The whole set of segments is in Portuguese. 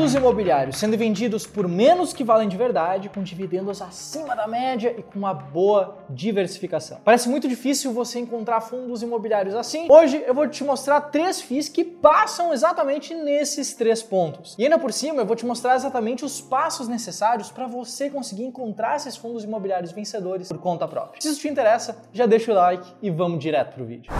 Fundos imobiliários sendo vendidos por menos que valem de verdade, com dividendos acima da média e com uma boa diversificação. Parece muito difícil você encontrar fundos imobiliários assim. Hoje eu vou te mostrar três FIIs que passam exatamente nesses três pontos. E ainda por cima eu vou te mostrar exatamente os passos necessários para você conseguir encontrar esses fundos imobiliários vencedores por conta própria. Se isso te interessa, já deixa o like e vamos direto pro vídeo.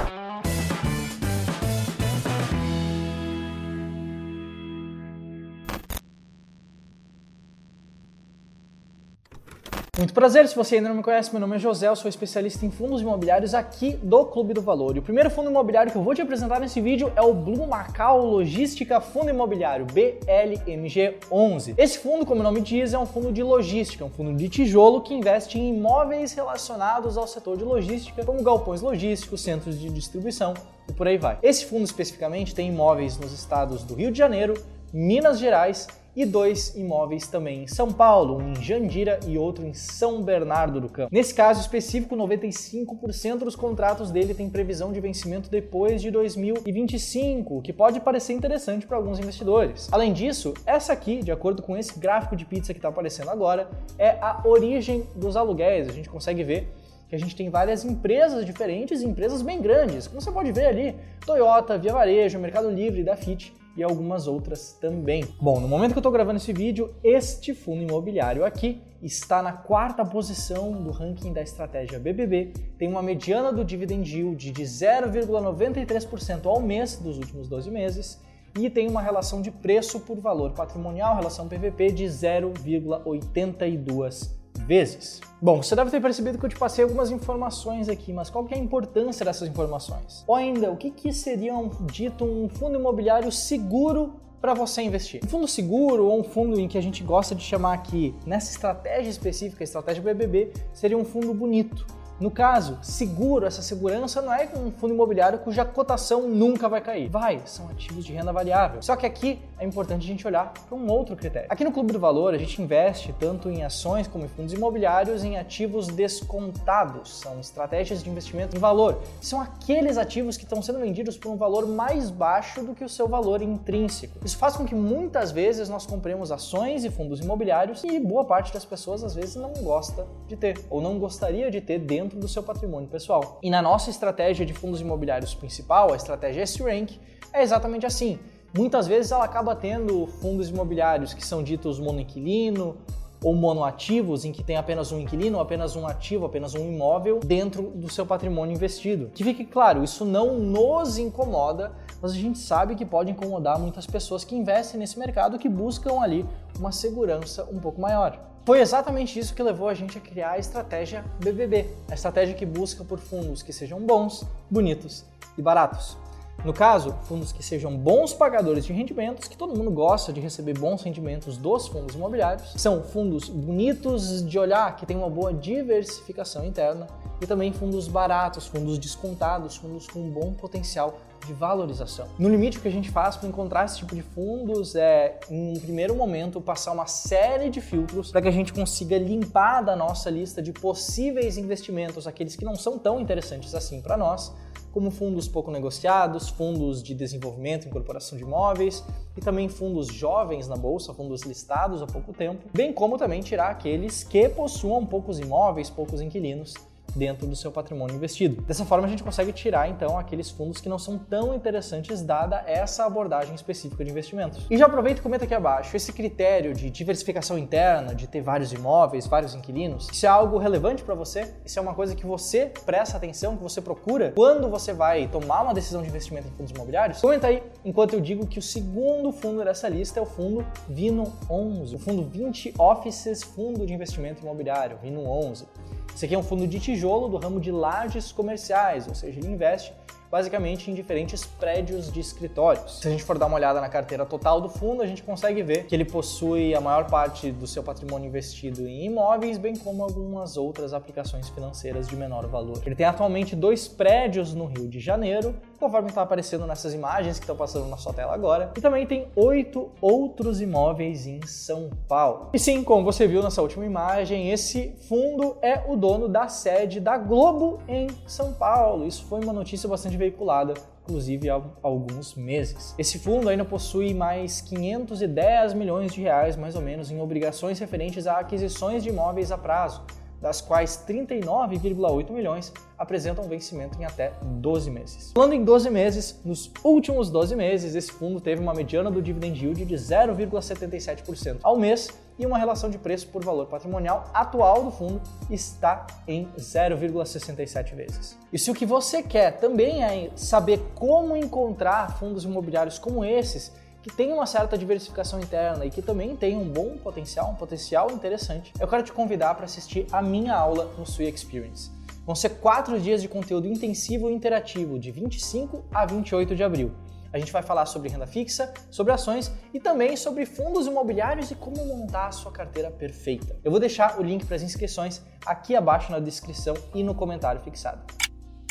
Muito prazer, se você ainda não me conhece, meu nome é José, eu sou especialista em fundos imobiliários aqui do Clube do Valor. E o primeiro fundo imobiliário que eu vou te apresentar nesse vídeo é o Blue Macau Logística Fundo Imobiliário, BLMG11. Esse fundo, como o nome diz, é um fundo de logística, um fundo de tijolo que investe em imóveis relacionados ao setor de logística, como galpões logísticos, centros de distribuição e por aí vai. Esse fundo especificamente tem imóveis nos estados do Rio de Janeiro, Minas Gerais e dois imóveis também em São Paulo, um em Jandira e outro em São Bernardo do Campo. Nesse caso específico, 95% dos contratos dele tem previsão de vencimento depois de 2025, o que pode parecer interessante para alguns investidores. Além disso, essa aqui, de acordo com esse gráfico de pizza que está aparecendo agora, é a origem dos aluguéis. A gente consegue ver que a gente tem várias empresas diferentes, empresas bem grandes. Como você pode ver ali, Toyota, Via Varejo, Mercado Livre, Dafit e algumas outras também. Bom, no momento que eu estou gravando esse vídeo, este fundo imobiliário aqui está na quarta posição do ranking da estratégia BBB, tem uma mediana do dividend yield de 0,93% ao mês dos últimos 12 meses e tem uma relação de preço por valor patrimonial, relação PVP de 0,82 vezes. Bom, você deve ter percebido que eu te passei algumas informações aqui, mas qual que é a importância dessas informações? Ou ainda, o que, que seria um, dito um fundo imobiliário seguro para você investir. Um fundo seguro ou um fundo em que a gente gosta de chamar aqui, nessa estratégia específica, estratégia BBB, seria um fundo bonito no caso, seguro, essa segurança não é um fundo imobiliário cuja cotação nunca vai cair. Vai, são ativos de renda variável. Só que aqui é importante a gente olhar para um outro critério. Aqui no Clube do Valor, a gente investe tanto em ações como em fundos imobiliários em ativos descontados. São estratégias de investimento em valor. São aqueles ativos que estão sendo vendidos por um valor mais baixo do que o seu valor intrínseco. Isso faz com que muitas vezes nós compremos ações e fundos imobiliários e boa parte das pessoas às vezes não gosta de ter ou não gostaria de ter dentro dentro do seu patrimônio pessoal. E na nossa estratégia de fundos imobiliários principal, a estratégia S-Rank, é exatamente assim. Muitas vezes ela acaba tendo fundos imobiliários que são ditos monoinquilino ou monoativos, em que tem apenas um inquilino, apenas um ativo, apenas um imóvel dentro do seu patrimônio investido. Que fique claro, isso não nos incomoda, mas a gente sabe que pode incomodar muitas pessoas que investem nesse mercado que buscam ali uma segurança um pouco maior. Foi exatamente isso que levou a gente a criar a estratégia BBB, a estratégia que busca por fundos que sejam bons, bonitos e baratos. No caso, fundos que sejam bons pagadores de rendimentos, que todo mundo gosta de receber bons rendimentos dos fundos imobiliários, são fundos bonitos de olhar, que têm uma boa diversificação interna, e também fundos baratos, fundos descontados, fundos com bom potencial de valorização. No limite, o que a gente faz para encontrar esse tipo de fundos é, em um primeiro momento, passar uma série de filtros para que a gente consiga limpar da nossa lista de possíveis investimentos aqueles que não são tão interessantes assim para nós, como fundos pouco negociados, fundos de desenvolvimento e incorporação de imóveis e também fundos jovens na bolsa, fundos listados há pouco tempo, bem como também tirar aqueles que possuam poucos imóveis, poucos inquilinos dentro do seu patrimônio investido. Dessa forma, a gente consegue tirar então aqueles fundos que não são tão interessantes dada essa abordagem específica de investimentos. E já aproveita e comenta aqui abaixo, esse critério de diversificação interna, de ter vários imóveis, vários inquilinos, isso é algo relevante para você? Isso é uma coisa que você presta atenção, que você procura quando você vai tomar uma decisão de investimento em fundos imobiliários? Comenta aí, enquanto eu digo que o segundo fundo dessa lista é o fundo Vino 11, o fundo 20 Offices Fundo de Investimento Imobiliário, Vino 11. Esse aqui é um fundo de tijolo do ramo de lajes comerciais, ou seja, ele investe basicamente em diferentes prédios de escritórios. Se a gente for dar uma olhada na carteira total do fundo, a gente consegue ver que ele possui a maior parte do seu patrimônio investido em imóveis, bem como algumas outras aplicações financeiras de menor valor. Ele tem atualmente dois prédios no Rio de Janeiro, conforme está aparecendo nessas imagens que estão passando na sua tela agora, e também tem oito outros imóveis em São Paulo. E sim, como você viu nessa última imagem, esse fundo é o dono da sede da Globo em São Paulo. Isso foi uma notícia bastante veiculada inclusive há alguns meses. Esse fundo ainda possui mais 510 milhões de reais, mais ou menos, em obrigações referentes a aquisições de imóveis a prazo, das quais 39,8 milhões apresentam vencimento em até 12 meses. Falando em 12 meses, nos últimos 12 meses, esse fundo teve uma mediana do dividend yield de 0,77% ao mês e uma relação de preço por valor patrimonial atual do fundo está em 0,67 vezes. E se o que você quer também é saber como encontrar fundos imobiliários como esses, que tem uma certa diversificação interna e que também tem um bom potencial, um potencial interessante, eu quero te convidar para assistir a minha aula no Sui Experience. Vão ser quatro dias de conteúdo intensivo e interativo, de 25 a 28 de abril. A gente vai falar sobre renda fixa, sobre ações e também sobre fundos imobiliários e como montar a sua carteira perfeita. Eu vou deixar o link para as inscrições aqui abaixo na descrição e no comentário fixado.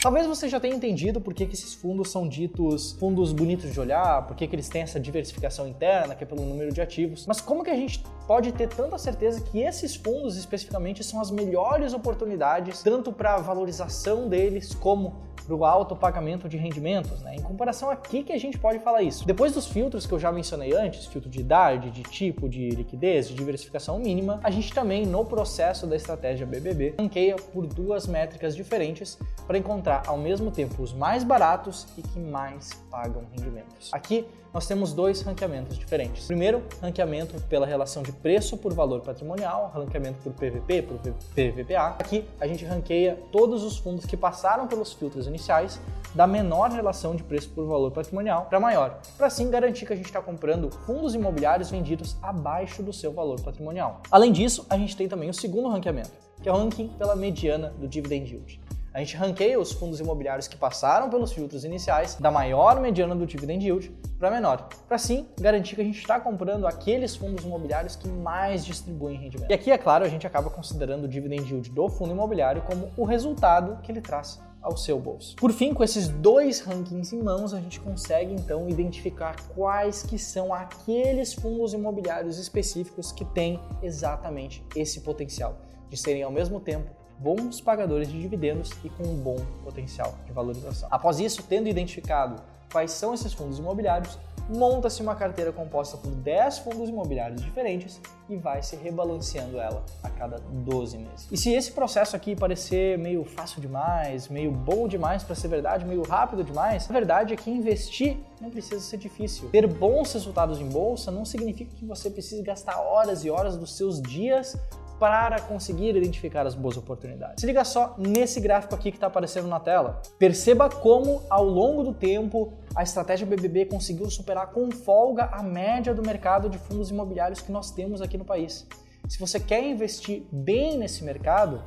Talvez você já tenha entendido por que, que esses fundos são ditos fundos bonitos de olhar, por que, que eles têm essa diversificação interna, que é pelo número de ativos. Mas como que a gente pode ter tanta certeza que esses fundos especificamente são as melhores oportunidades, tanto para valorização deles como para o alto pagamento de rendimentos, né? Em comparação aqui que a gente pode falar isso. Depois dos filtros que eu já mencionei antes, filtro de idade, de tipo, de liquidez, de diversificação mínima, a gente também no processo da estratégia BBB ranqueia por duas métricas diferentes para encontrar ao mesmo tempo os mais baratos e que mais pagam rendimentos. Aqui nós temos dois ranqueamentos diferentes. Primeiro, ranqueamento pela relação de preço por valor patrimonial, ranqueamento por PVP, por PVPA. Aqui a gente ranqueia todos os fundos que passaram pelos filtros iniciais da menor relação de preço por valor patrimonial para maior, para assim garantir que a gente está comprando fundos imobiliários vendidos abaixo do seu valor patrimonial. Além disso, a gente tem também o segundo ranqueamento, que é o ranking pela mediana do dividend yield. A gente ranqueia os fundos imobiliários que passaram pelos filtros iniciais da maior mediana do dividend yield para menor, para assim garantir que a gente está comprando aqueles fundos imobiliários que mais distribuem rendimento. E aqui, é claro, a gente acaba considerando o dividend yield do fundo imobiliário como o resultado que ele traz ao seu bolso. Por fim, com esses dois rankings em mãos, a gente consegue então identificar quais que são aqueles fundos imobiliários específicos que têm exatamente esse potencial de serem ao mesmo tempo bons pagadores de dividendos e com um bom potencial de valorização. Após isso, tendo identificado quais são esses fundos imobiliários, monta-se uma carteira composta por 10 fundos imobiliários diferentes e vai se rebalanceando ela a cada 12 meses. E se esse processo aqui parecer meio fácil demais, meio bom demais para ser verdade, meio rápido demais, a verdade é que investir não precisa ser difícil. Ter bons resultados em bolsa não significa que você precise gastar horas e horas dos seus dias para conseguir identificar as boas oportunidades. Se liga só nesse gráfico aqui que está aparecendo na tela. Perceba como, ao longo do tempo, a estratégia BBB conseguiu superar com folga a média do mercado de fundos imobiliários que nós temos aqui no país. Se você quer investir bem nesse mercado,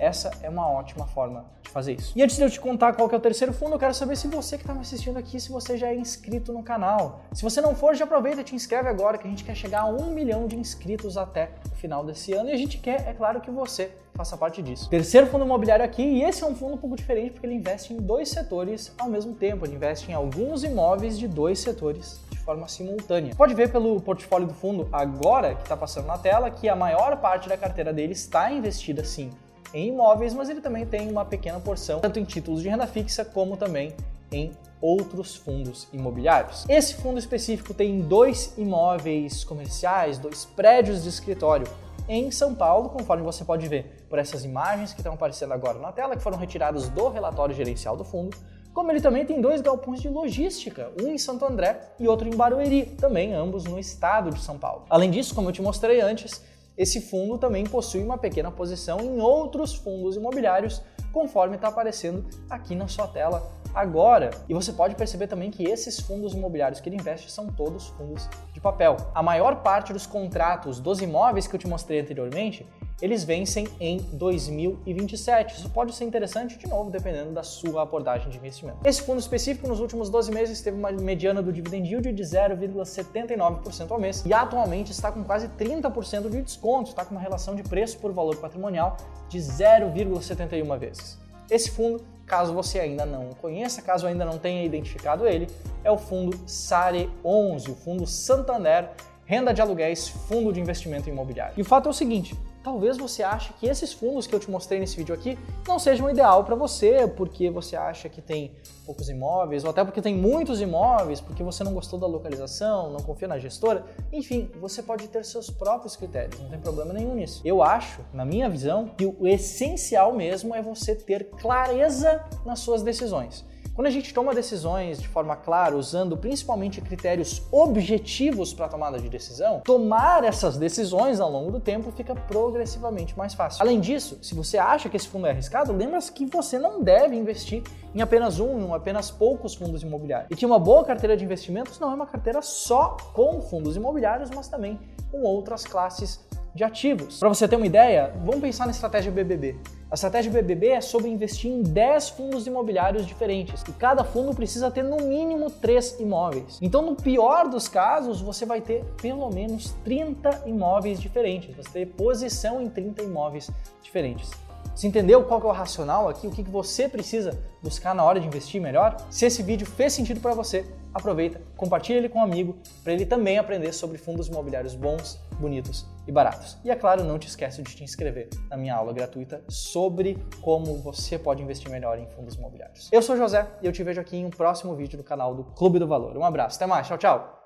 essa é uma ótima forma de fazer isso. E antes de eu te contar qual é o terceiro fundo, eu quero saber se você que está me assistindo aqui, se você já é inscrito no canal. Se você não for, já aproveita e te inscreve agora, que a gente quer chegar a um milhão de inscritos até o final desse ano. E a gente quer, é claro, que você faça parte disso. Terceiro fundo imobiliário aqui, e esse é um fundo um pouco diferente porque ele investe em dois setores ao mesmo tempo. Ele investe em alguns imóveis de dois setores de forma simultânea. Pode ver pelo portfólio do fundo agora que está passando na tela que a maior parte da carteira dele está investida sim em imóveis, mas ele também tem uma pequena porção, tanto em títulos de renda fixa como também em outros fundos imobiliários. Esse fundo específico tem dois imóveis comerciais, dois prédios de escritório em São Paulo, conforme você pode ver por essas imagens que estão aparecendo agora na tela, que foram retiradas do relatório gerencial do fundo. Como ele também tem dois galpões de logística, um em Santo André e outro em Barueri, também ambos no estado de São Paulo. Além disso, como eu te mostrei antes, esse fundo também possui uma pequena posição em outros fundos imobiliários, conforme está aparecendo aqui na sua tela agora. E você pode perceber também que esses fundos imobiliários que ele investe são todos fundos de papel. A maior parte dos contratos dos imóveis que eu te mostrei anteriormente eles vencem em 2027. Isso pode ser interessante, de novo, dependendo da sua abordagem de investimento. Esse fundo específico, nos últimos 12 meses, teve uma mediana do dividend yield de 0,79% ao mês e atualmente está com quase 30% de desconto, está com uma relação de preço por valor patrimonial de 0,71 vezes. Esse fundo, caso você ainda não o conheça, caso ainda não tenha identificado ele, é o fundo SARE 11, o fundo Santander Renda de Aluguéis Fundo de Investimento Imobiliário. E o fato é o seguinte, talvez você ache que esses fundos que eu te mostrei nesse vídeo aqui não sejam ideal para você, porque você acha que tem poucos imóveis, ou até porque tem muitos imóveis, porque você não gostou da localização, não confia na gestora. Enfim, você pode ter seus próprios critérios, não tem problema nenhum nisso. Eu acho, na minha visão, que o essencial mesmo é você ter clareza nas suas decisões. Quando a gente toma decisões de forma clara, usando principalmente critérios objetivos para tomada de decisão, tomar essas decisões ao longo do tempo fica progressivamente mais fácil. Além disso, se você acha que esse fundo é arriscado, lembra que você não deve investir em apenas um, em apenas poucos fundos imobiliários. E que uma boa carteira de investimentos não é uma carteira só com fundos imobiliários, mas também com outras classes de ativos. Para você ter uma ideia, vamos pensar na estratégia BBB. A estratégia BBB é sobre investir em 10 fundos imobiliários diferentes e cada fundo precisa ter no mínimo 3 imóveis. Então, no pior dos casos, você vai ter pelo menos 30 imóveis diferentes, você ter posição em 30 imóveis diferentes. Você entendeu qual é o racional aqui? O que você precisa buscar na hora de investir melhor? Se esse vídeo fez sentido para você, aproveita, compartilha ele com um amigo para ele também aprender sobre fundos imobiliários bons, bonitos e baratos. E é claro, não te esquece de te inscrever na minha aula gratuita sobre como você pode investir melhor em fundos imobiliários. Eu sou José e eu te vejo aqui em um próximo vídeo do canal do Clube do Valor. Um abraço, até mais, tchau, tchau!